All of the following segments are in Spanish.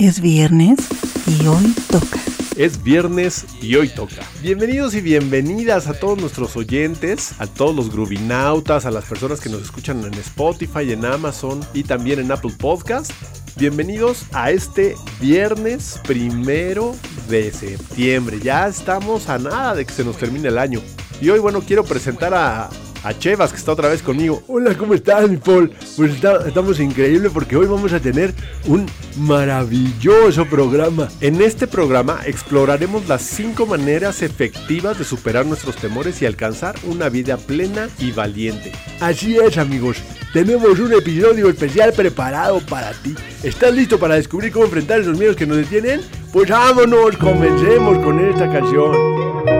Es viernes y hoy toca. Es viernes y hoy toca. Bienvenidos y bienvenidas a todos nuestros oyentes, a todos los grubinautas, a las personas que nos escuchan en Spotify, en Amazon y también en Apple Podcast. Bienvenidos a este viernes primero de septiembre. Ya estamos a nada de que se nos termine el año. Y hoy, bueno, quiero presentar a, a Chevas, que está otra vez conmigo. Hola, ¿cómo estás, mi Paul? Pues estamos increíbles porque hoy vamos a tener un maravilloso programa. En este programa exploraremos las 5 maneras efectivas de superar nuestros temores y alcanzar una vida plena y valiente. Así es, amigos. Tenemos un episodio especial preparado para ti. ¿Estás listo para descubrir cómo enfrentar esos miedos que nos detienen? Pues vámonos, comencemos con esta canción.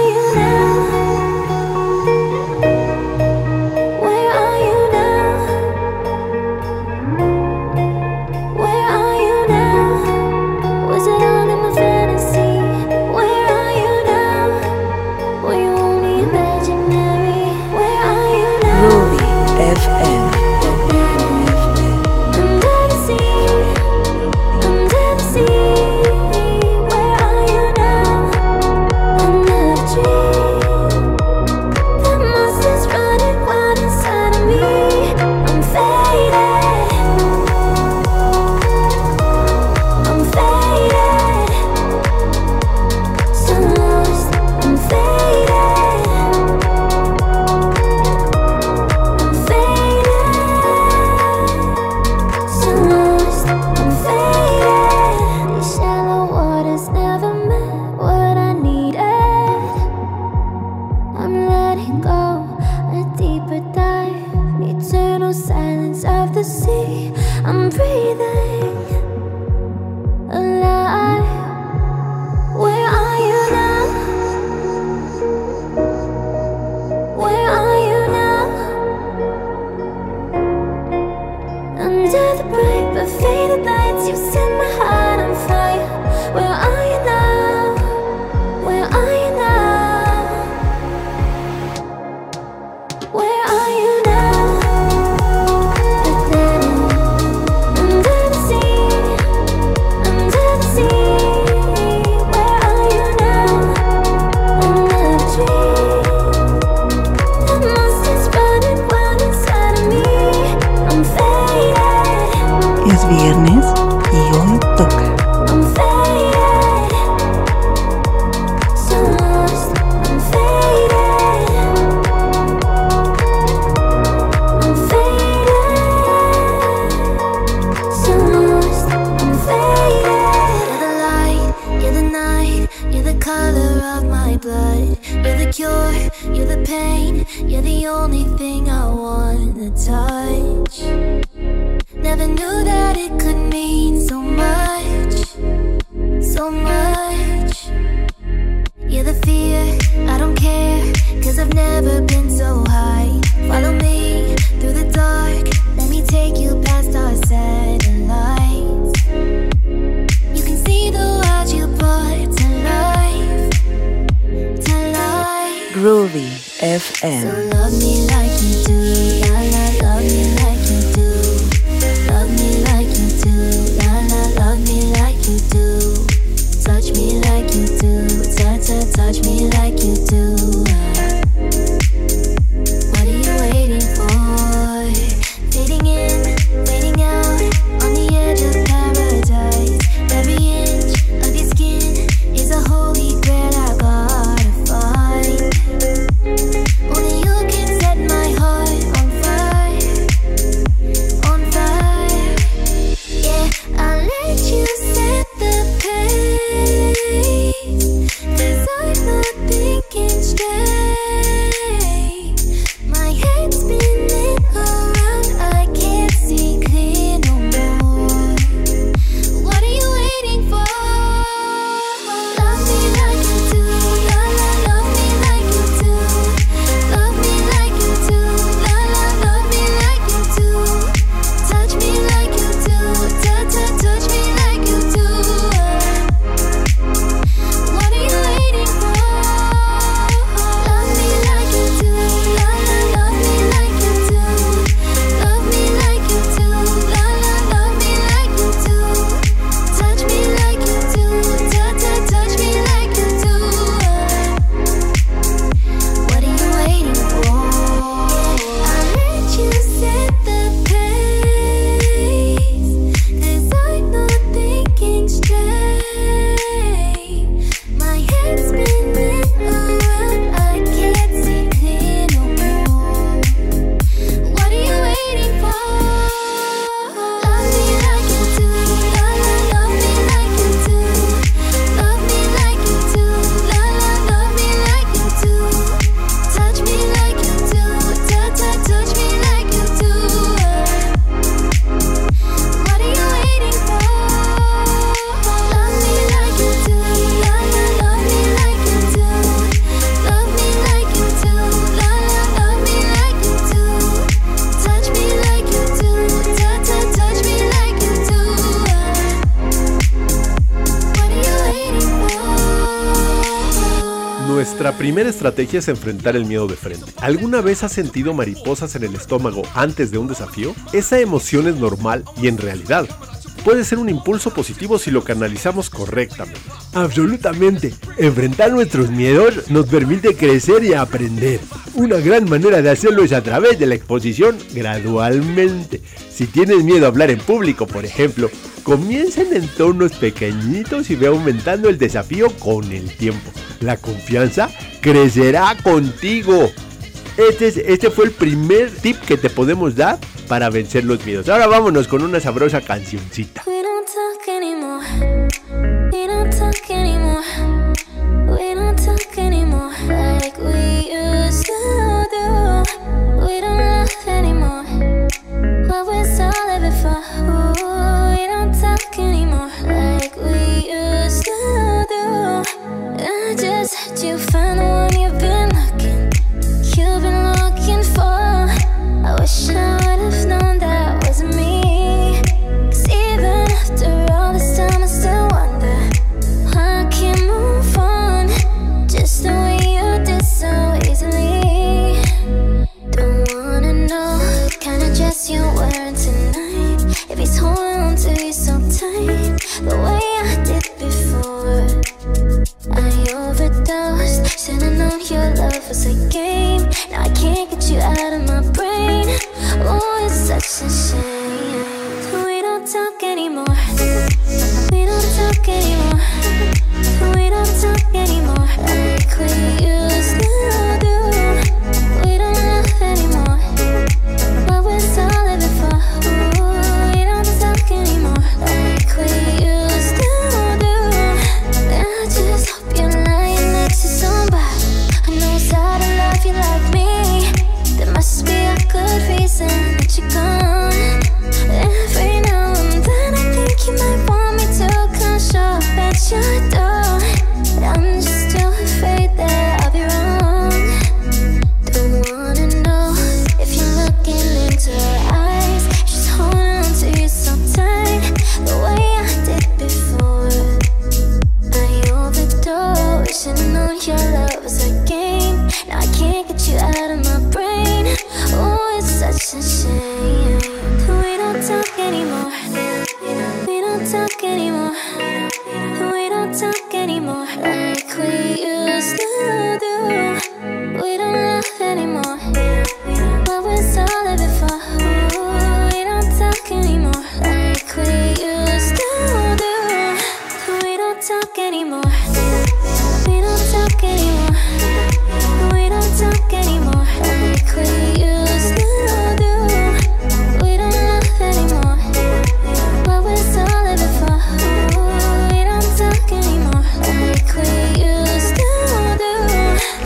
Nuestra primera estrategia es enfrentar el miedo de frente. ¿Alguna vez has sentido mariposas en el estómago antes de un desafío? Esa emoción es normal y en realidad puede ser un impulso positivo si lo canalizamos correctamente. Absolutamente. Enfrentar nuestros miedos nos permite crecer y aprender. Una gran manera de hacerlo es a través de la exposición gradualmente. Si tienes miedo a hablar en público, por ejemplo, comiencen en entornos pequeñitos y ve aumentando el desafío con el tiempo la confianza crecerá contigo. Este, es, este fue el primer tip que te podemos dar para vencer los miedos. Ahora vámonos con una sabrosa cancioncita.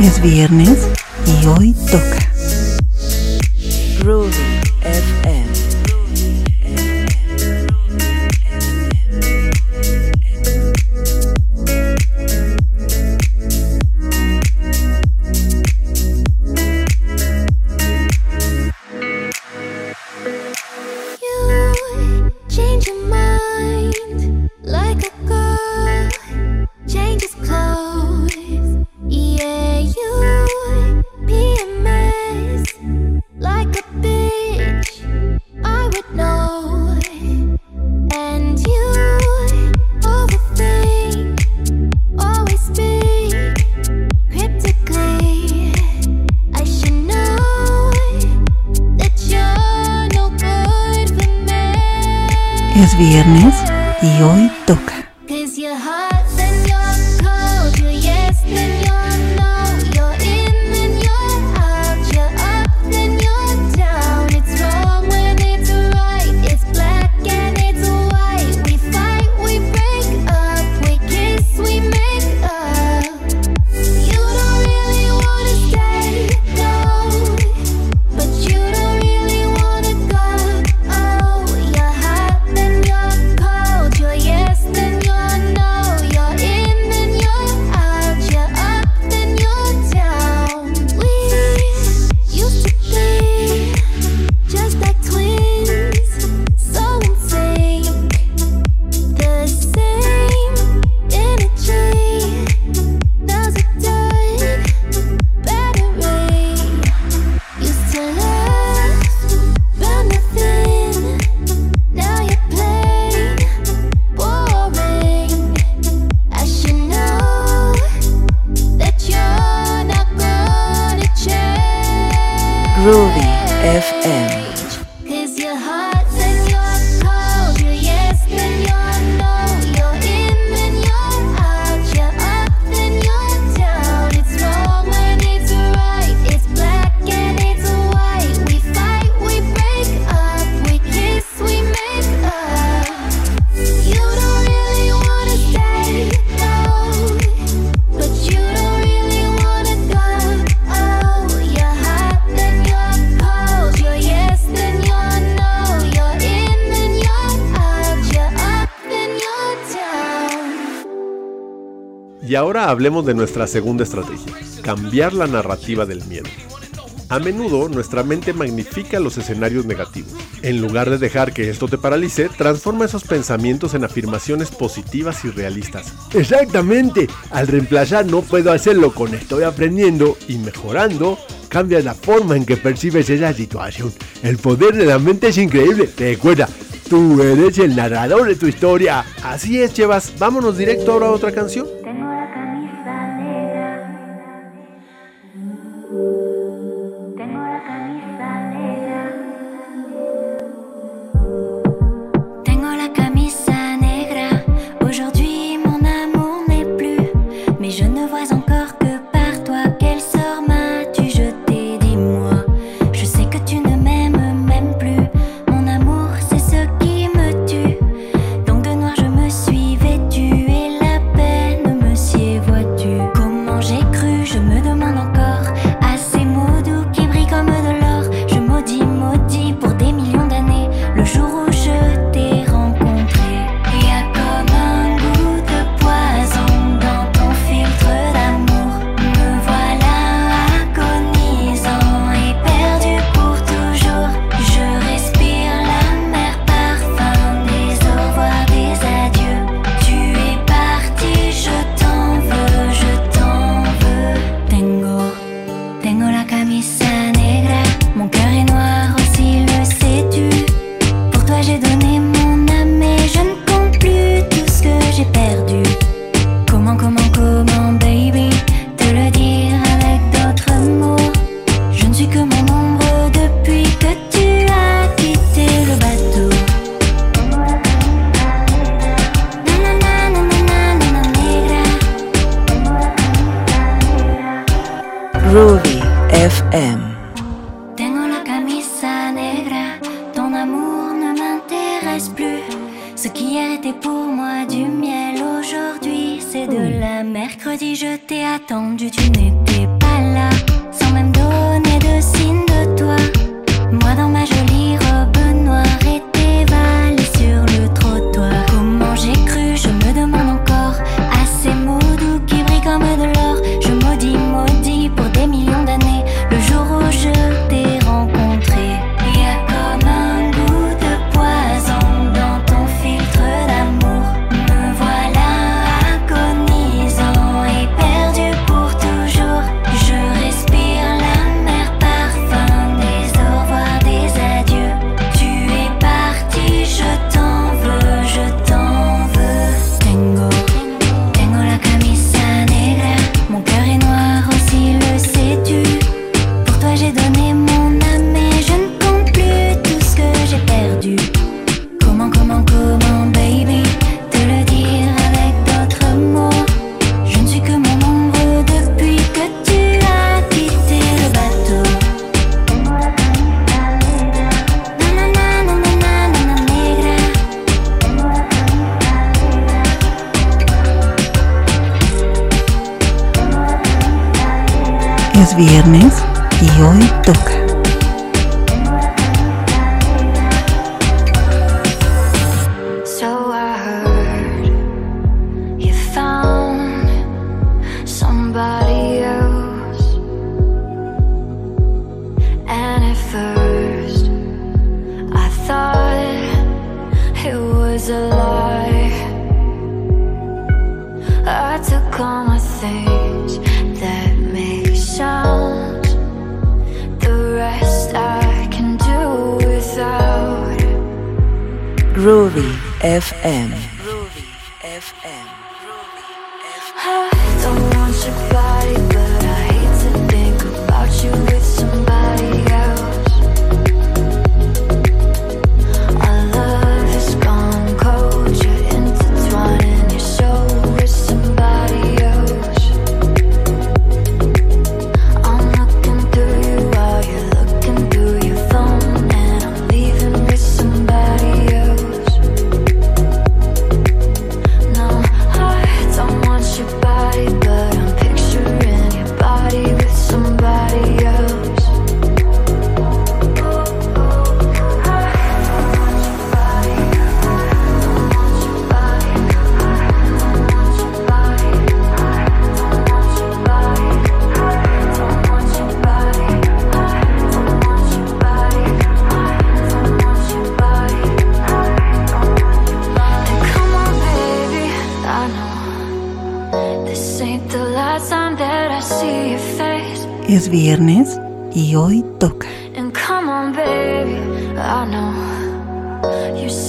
Es viernes y hoy toca. Hablemos de nuestra segunda estrategia, cambiar la narrativa del miedo. A menudo nuestra mente magnifica los escenarios negativos. En lugar de dejar que esto te paralice, transforma esos pensamientos en afirmaciones positivas y realistas. Exactamente, al reemplazar no puedo hacerlo con estoy aprendiendo y mejorando, cambia la forma en que percibes esa situación. El poder de la mente es increíble. Te Recuerda, tú eres el narrador de tu historia. Así es, Chevas, vámonos directo ahora a otra canción. plus ce qui était pour moi du miel aujourd'hui. C'est de la mercredi, je t'ai attendu, tu n'étais pas là, sans même donner de signe.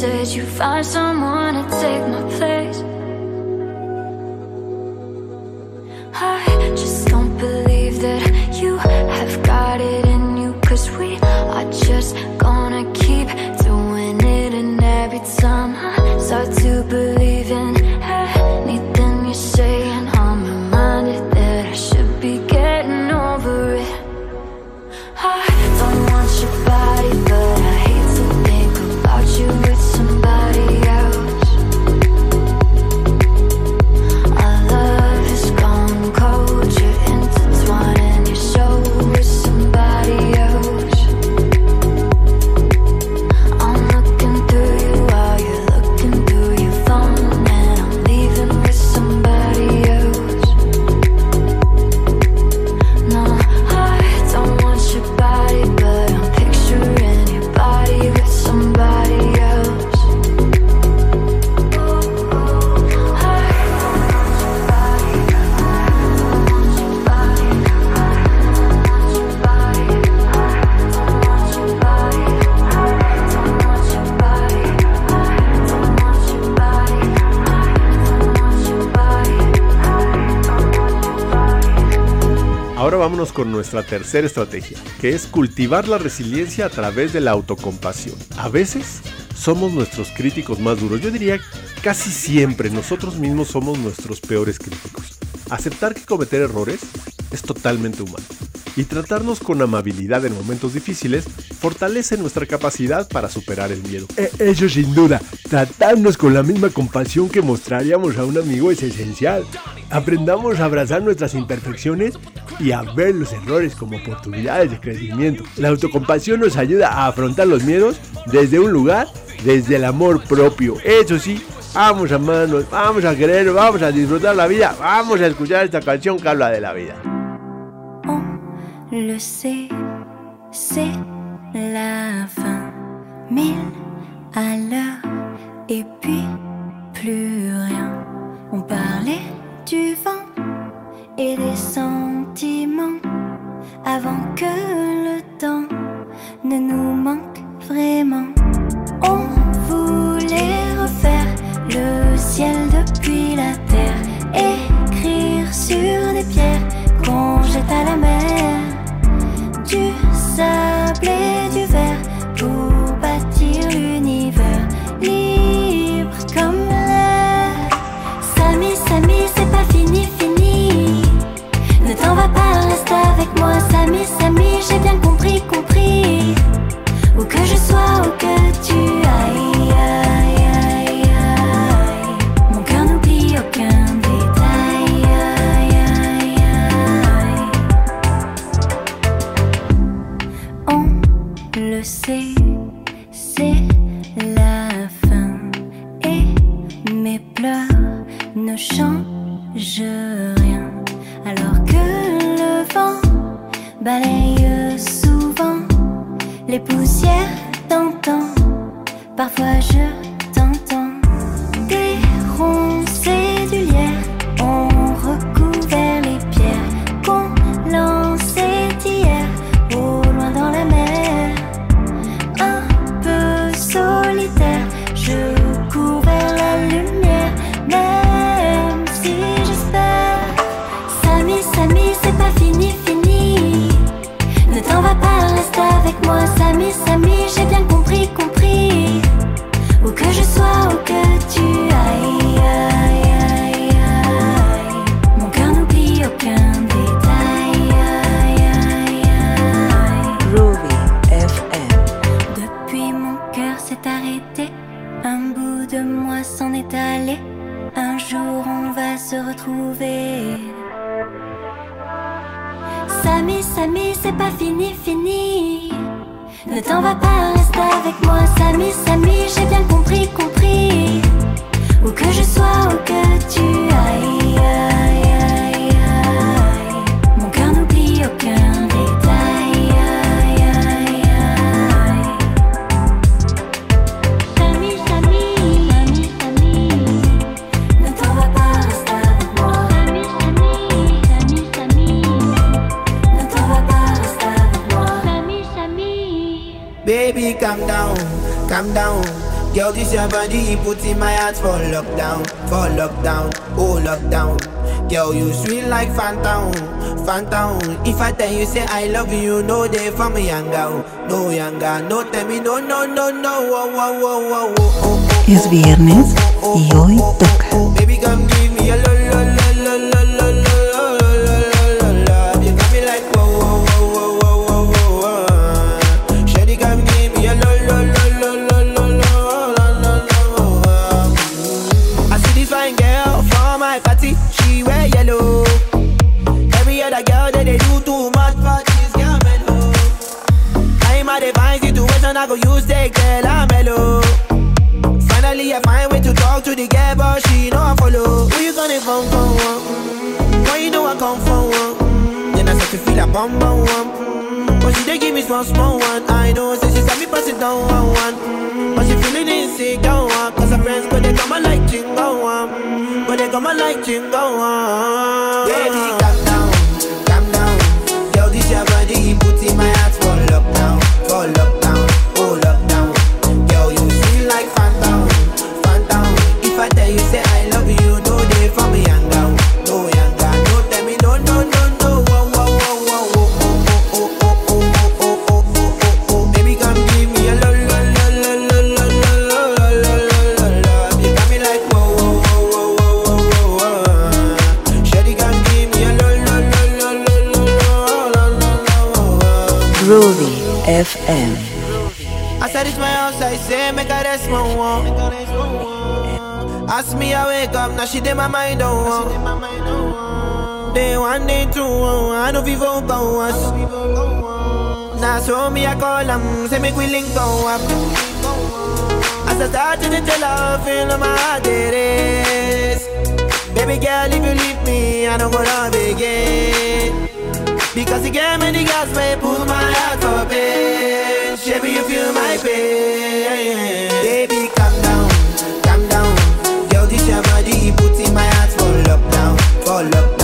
Said you find someone to take my place. Con nuestra tercera estrategia, que es cultivar la resiliencia a través de la autocompasión. A veces somos nuestros críticos más duros. Yo diría casi siempre nosotros mismos somos nuestros peores críticos. Aceptar que cometer errores es totalmente humano. Y tratarnos con amabilidad en momentos difíciles fortalece nuestra capacidad para superar el miedo. E- Eso sin duda, tratarnos con la misma compasión que mostraríamos a un amigo es esencial. Aprendamos a abrazar nuestras imperfecciones y a ver los errores como oportunidades de crecimiento. La autocompasión nos ayuda a afrontar los miedos desde un lugar, desde el amor propio. Eso sí, vamos a amarnos, vamos a querer, vamos a disfrutar la vida, vamos a escuchar esta canción que habla de la vida. On le sait, c'est la fin. Mille à l'heure et puis plus rien. On parlait du vent et des sentiments avant que le temps ne nous manque vraiment. On voulait refaire le ciel depuis la terre, écrire sur des pierres qu'on jette à la mer, du sable et Pas, reste avec moi, Samy, Samy, j'ai bien compris, compris. Où que je sois, où que tu ailles, aille, aille, aille. Mon cœur n'oublie aucun détail, aïe, aïe. On le sait, c'est la fin. Et mes pleurs ne changent rien. Alors que le vent balaye souvent les poussières d'antan. Parfois je fini, fini. Ne t'en va pas, reste avec moi, Samy, Samy, j'ai bien compris, compris. Où que je sois, où que calm down, calm down. Girl, this your body, put in my heart for lockdown, for lockdown, oh lockdown. Girl, you sweet like phantom, phantom. If I tell you say I love you, no day for me younger, no younger, no tell me no, no, no, no, oh, oh, oh. Es viernes y hoy toca. Girl, I'm mellow. Finally, I find way to talk to the girl, but she know I follow. Who you gonna phone for? One? Why you know I come for one? Then I start to feel a bum bum one. But she dey give me small small one. I know, say she said me pass it down one one. But she feeling insecure one. Cause her friends go they come like chingo one. But they come like chingo one. Baby, FM. I said it's my house, I say make her rest my one. Ask me I wake up, now she did my mind oh, oh. on one. Day one, day two, oh, oh. I know people go us. Now so me I call them, say make we link go up. As I start to her, feel on my heart it is. Baby girl, if you leave me, I don't love again. Because you gave me the gas, may pull my heart for pain. Baby, you feel my pain. Baby, calm down, calm down. Girl, this your body, put in my heart for lockdown, for lockdown, oh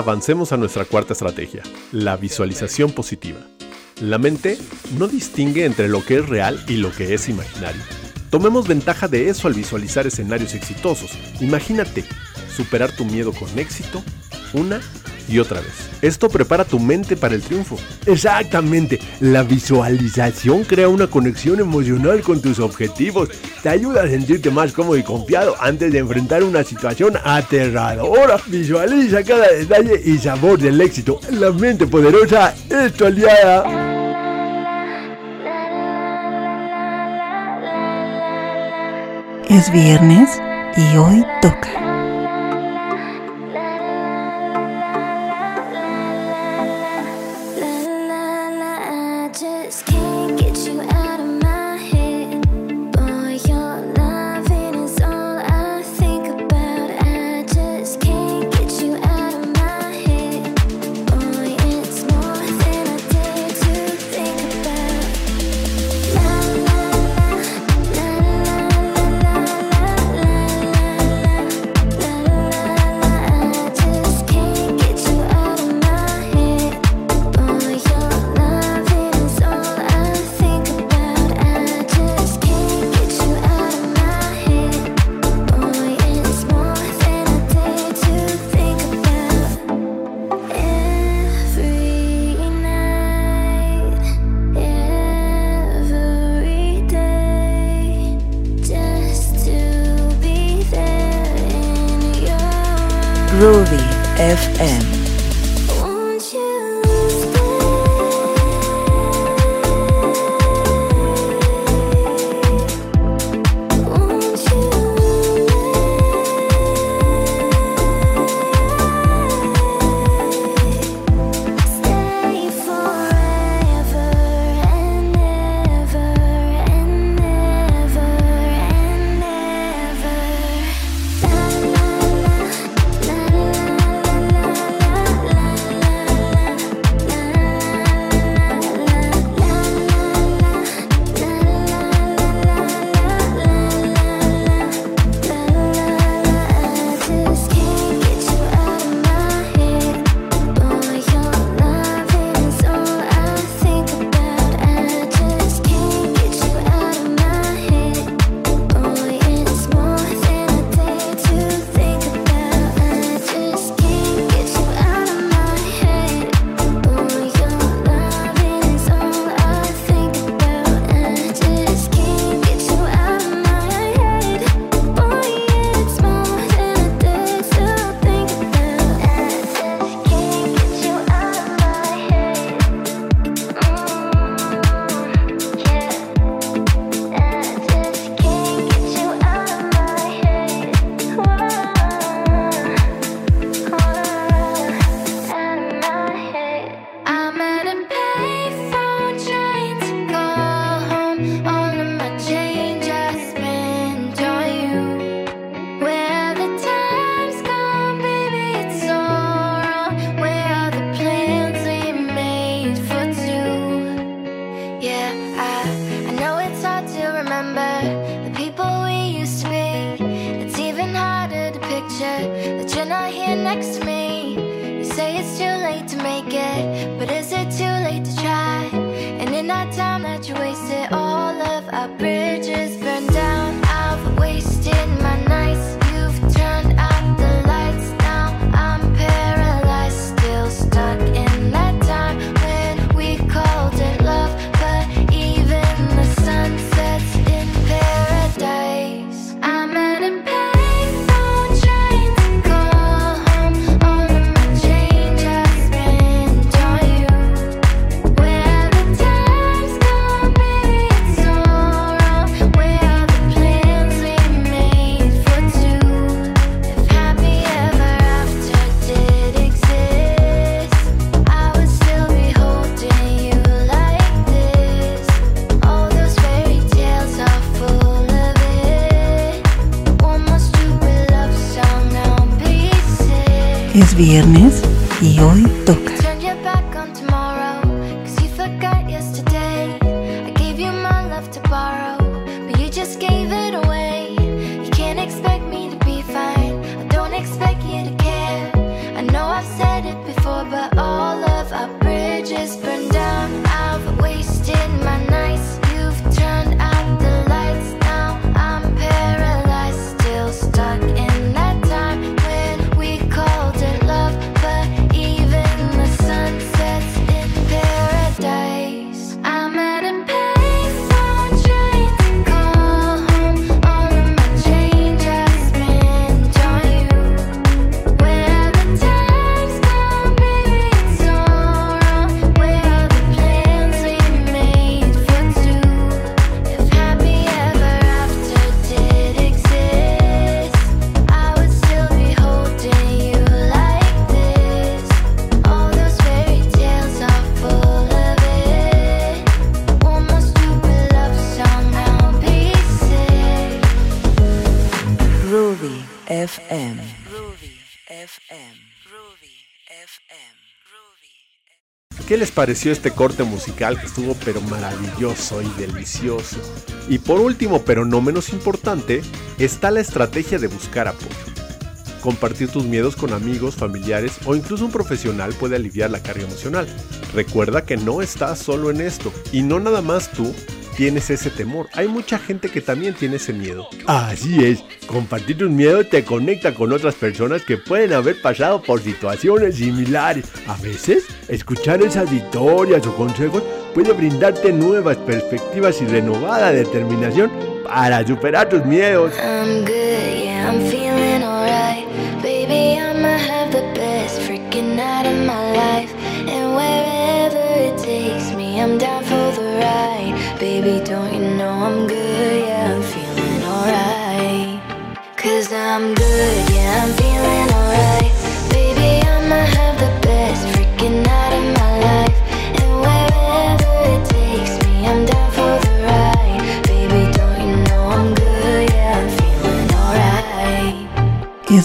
avancemos a nuestra cuarta estrategia, la visualización positiva. La mente no distingue entre lo que es real y lo que es imaginario. Tomemos ventaja de eso al visualizar escenarios exitosos. Imagínate superar tu miedo con éxito una y otra vez. Esto prepara tu mente para el triunfo. Exactamente, la visualización crea una conexión emocional con tus objetivos, te ayuda a sentirte más cómodo y confiado antes de enfrentar una situación aterradora. Visualiza cada detalle y sabor del éxito. La mente poderosa es tu aliada. Es viernes y hoy toca. viernes y hoy pareció este corte musical que estuvo pero maravilloso y delicioso? Y por último, pero no menos importante, está la estrategia de buscar apoyo. Compartir tus miedos con amigos, familiares o incluso un profesional puede aliviar la carga emocional. Recuerda que no estás solo en esto y no nada más tú, tienes ese temor. Hay mucha gente que también tiene ese miedo. Así es, compartir un miedo te conecta con otras personas que pueden haber pasado por situaciones similares. A veces, escuchar esas historias o consejos puede brindarte nuevas perspectivas y renovada determinación para superar tus miedos. I'm good, yeah, I'm feeling alright.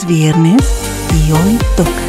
viernes y hoy toca.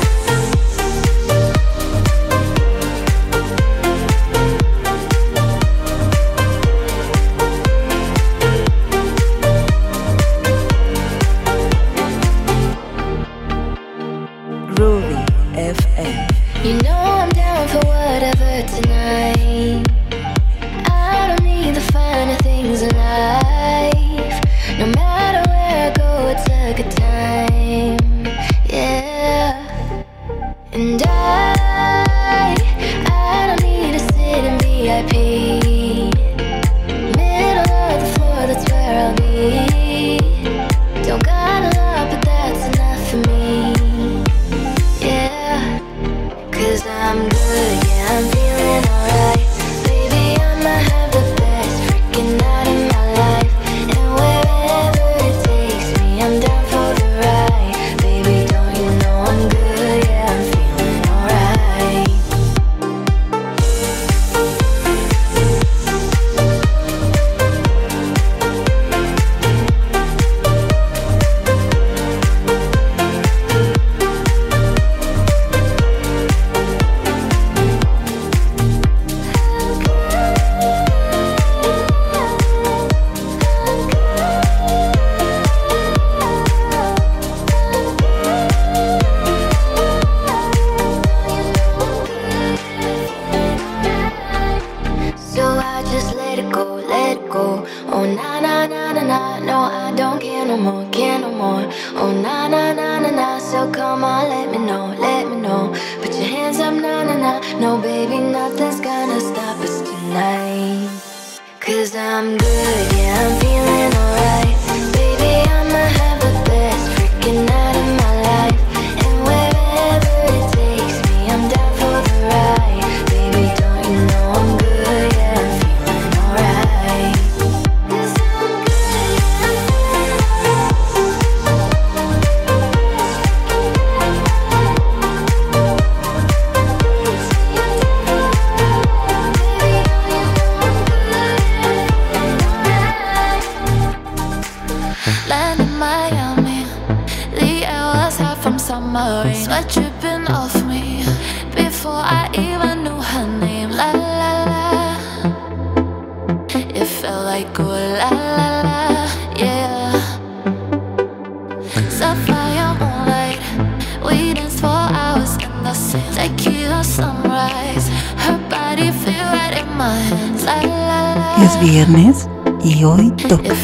viernes y hoy toca.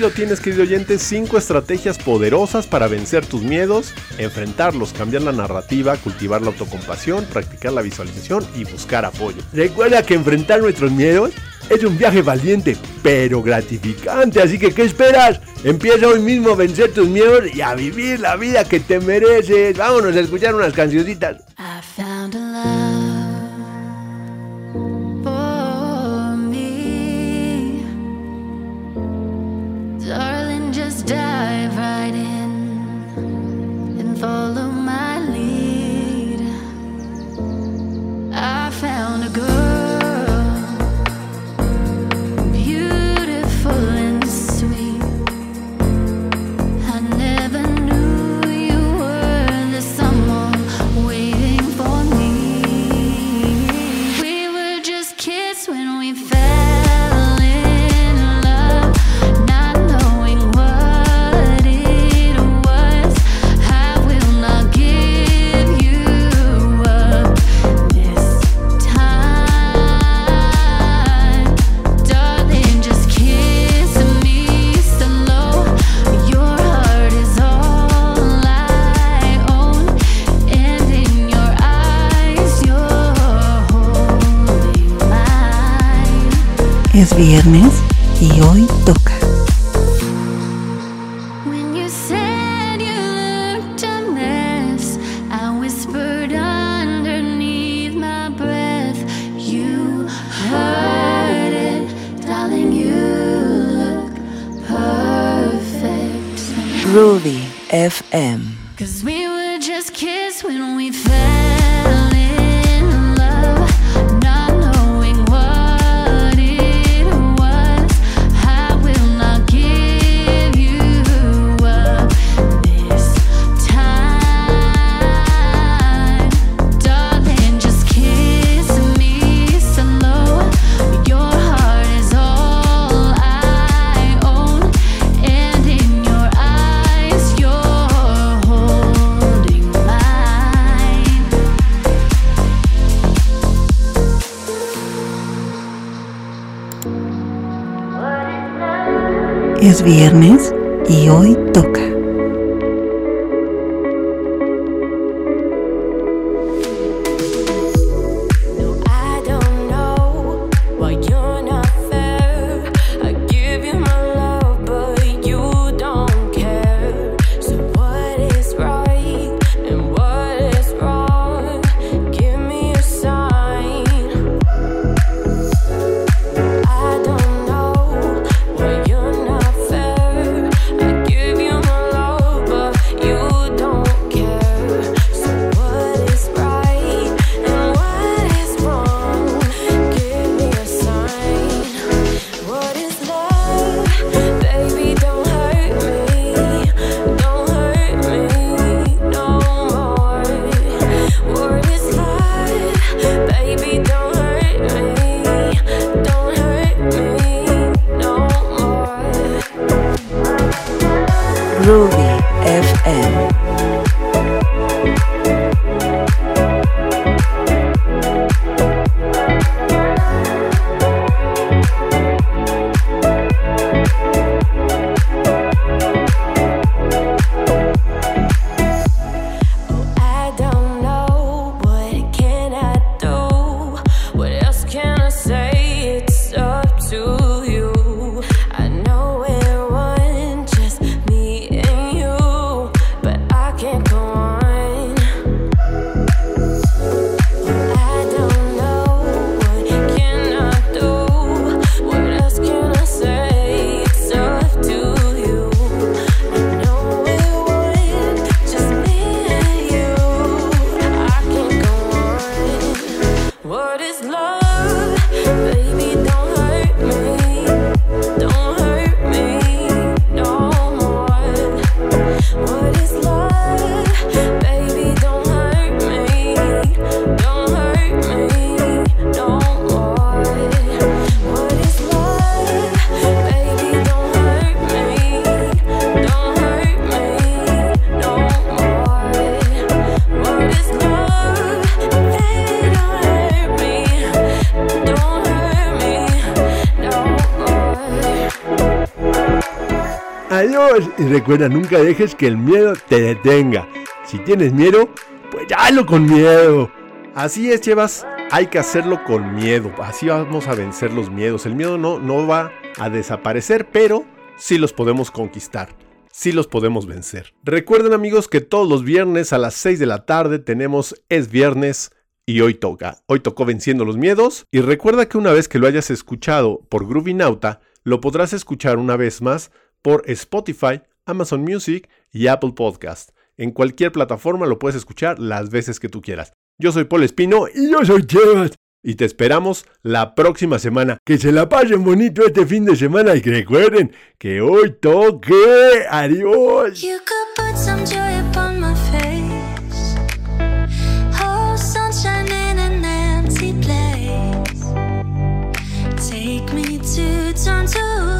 lo tienes, querido oyente, cinco estrategias poderosas para vencer tus miedos, enfrentarlos, cambiar la narrativa, cultivar la autocompasión, practicar la visualización y buscar apoyo. Recuerda que enfrentar nuestros miedos es un viaje valiente, pero gratificante, así que ¿qué esperas? Empieza hoy mismo a vencer tus miedos y a vivir la vida que te mereces. Vámonos a escuchar unas cancioncitas. viernes es viernes y hoy toca. recuerda, nunca dejes que el miedo te detenga. Si tienes miedo, pues hazlo con miedo. Así es, Chevas, hay que hacerlo con miedo. Así vamos a vencer los miedos. El miedo no, no va a desaparecer, pero sí los podemos conquistar. Sí los podemos vencer. Recuerden amigos que todos los viernes a las 6 de la tarde tenemos Es Viernes y hoy toca. Hoy tocó Venciendo los Miedos y recuerda que una vez que lo hayas escuchado por Groovinauta, lo podrás escuchar una vez más por Spotify Amazon Music y Apple Podcast. En cualquier plataforma lo puedes escuchar las veces que tú quieras. Yo soy Paul Espino y yo soy Chevas. Y te esperamos la próxima semana. Que se la pasen bonito este fin de semana y que recuerden que hoy toque. Adiós. You could put some joy upon my face. Hold sunshine in a lancy place. Take turn to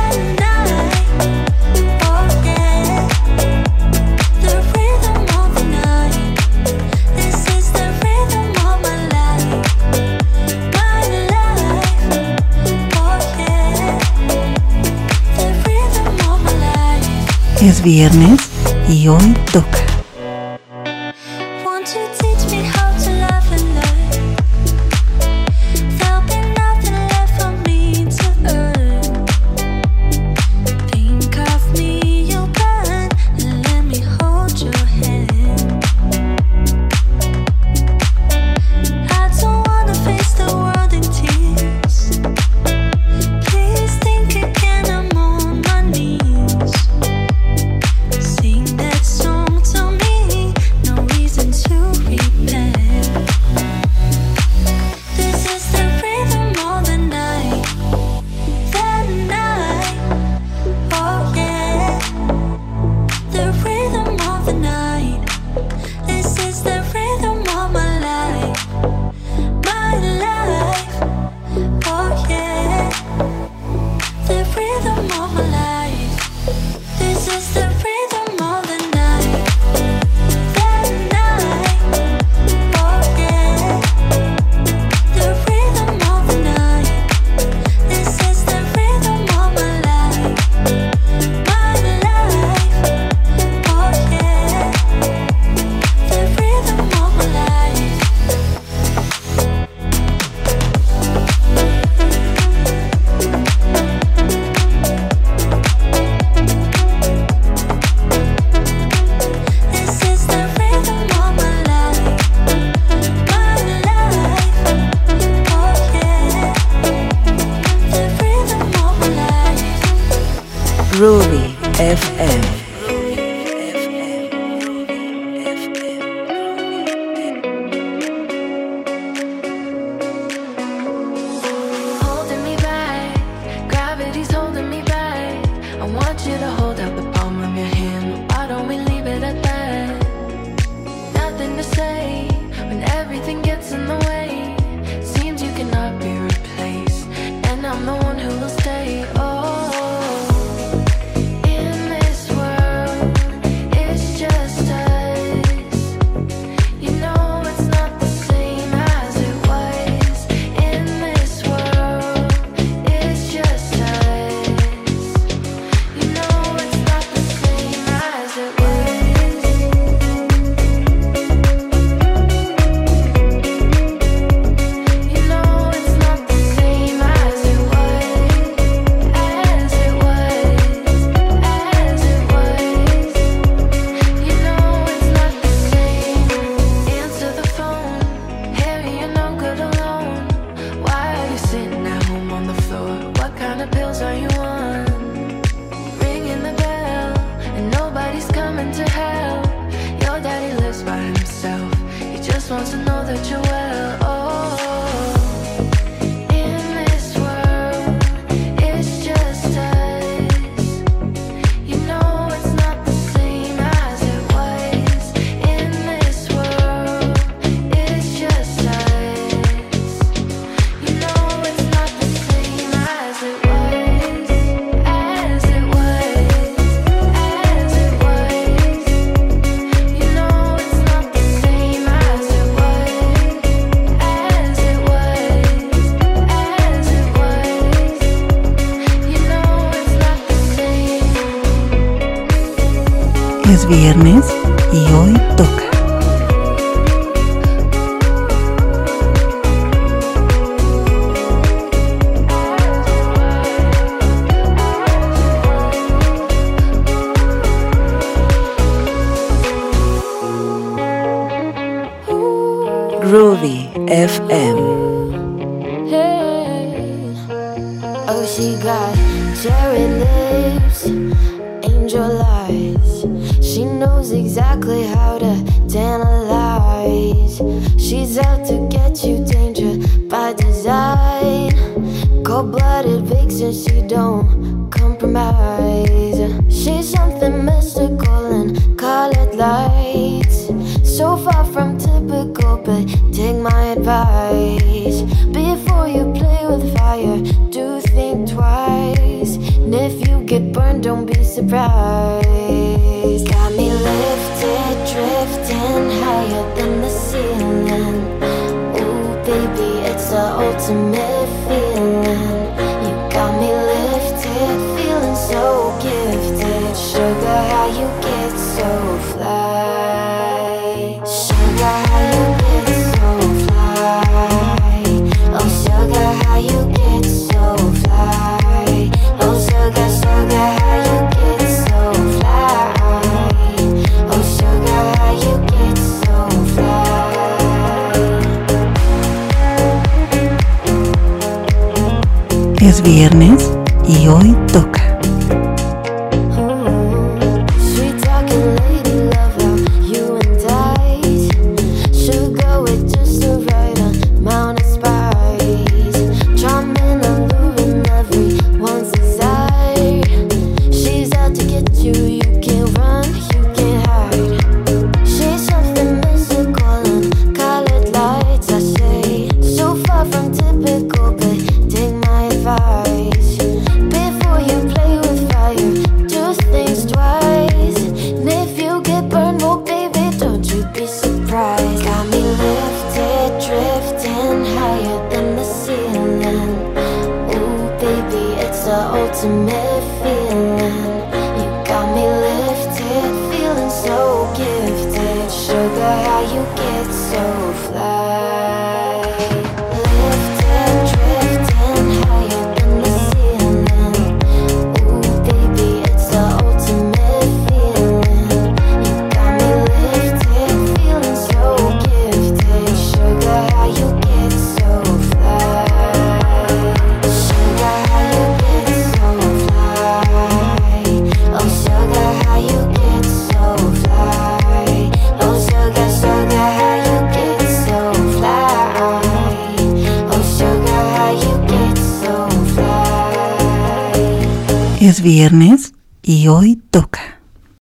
Es viernes y hoy toca. いよいとか Es viernes y hoy toca.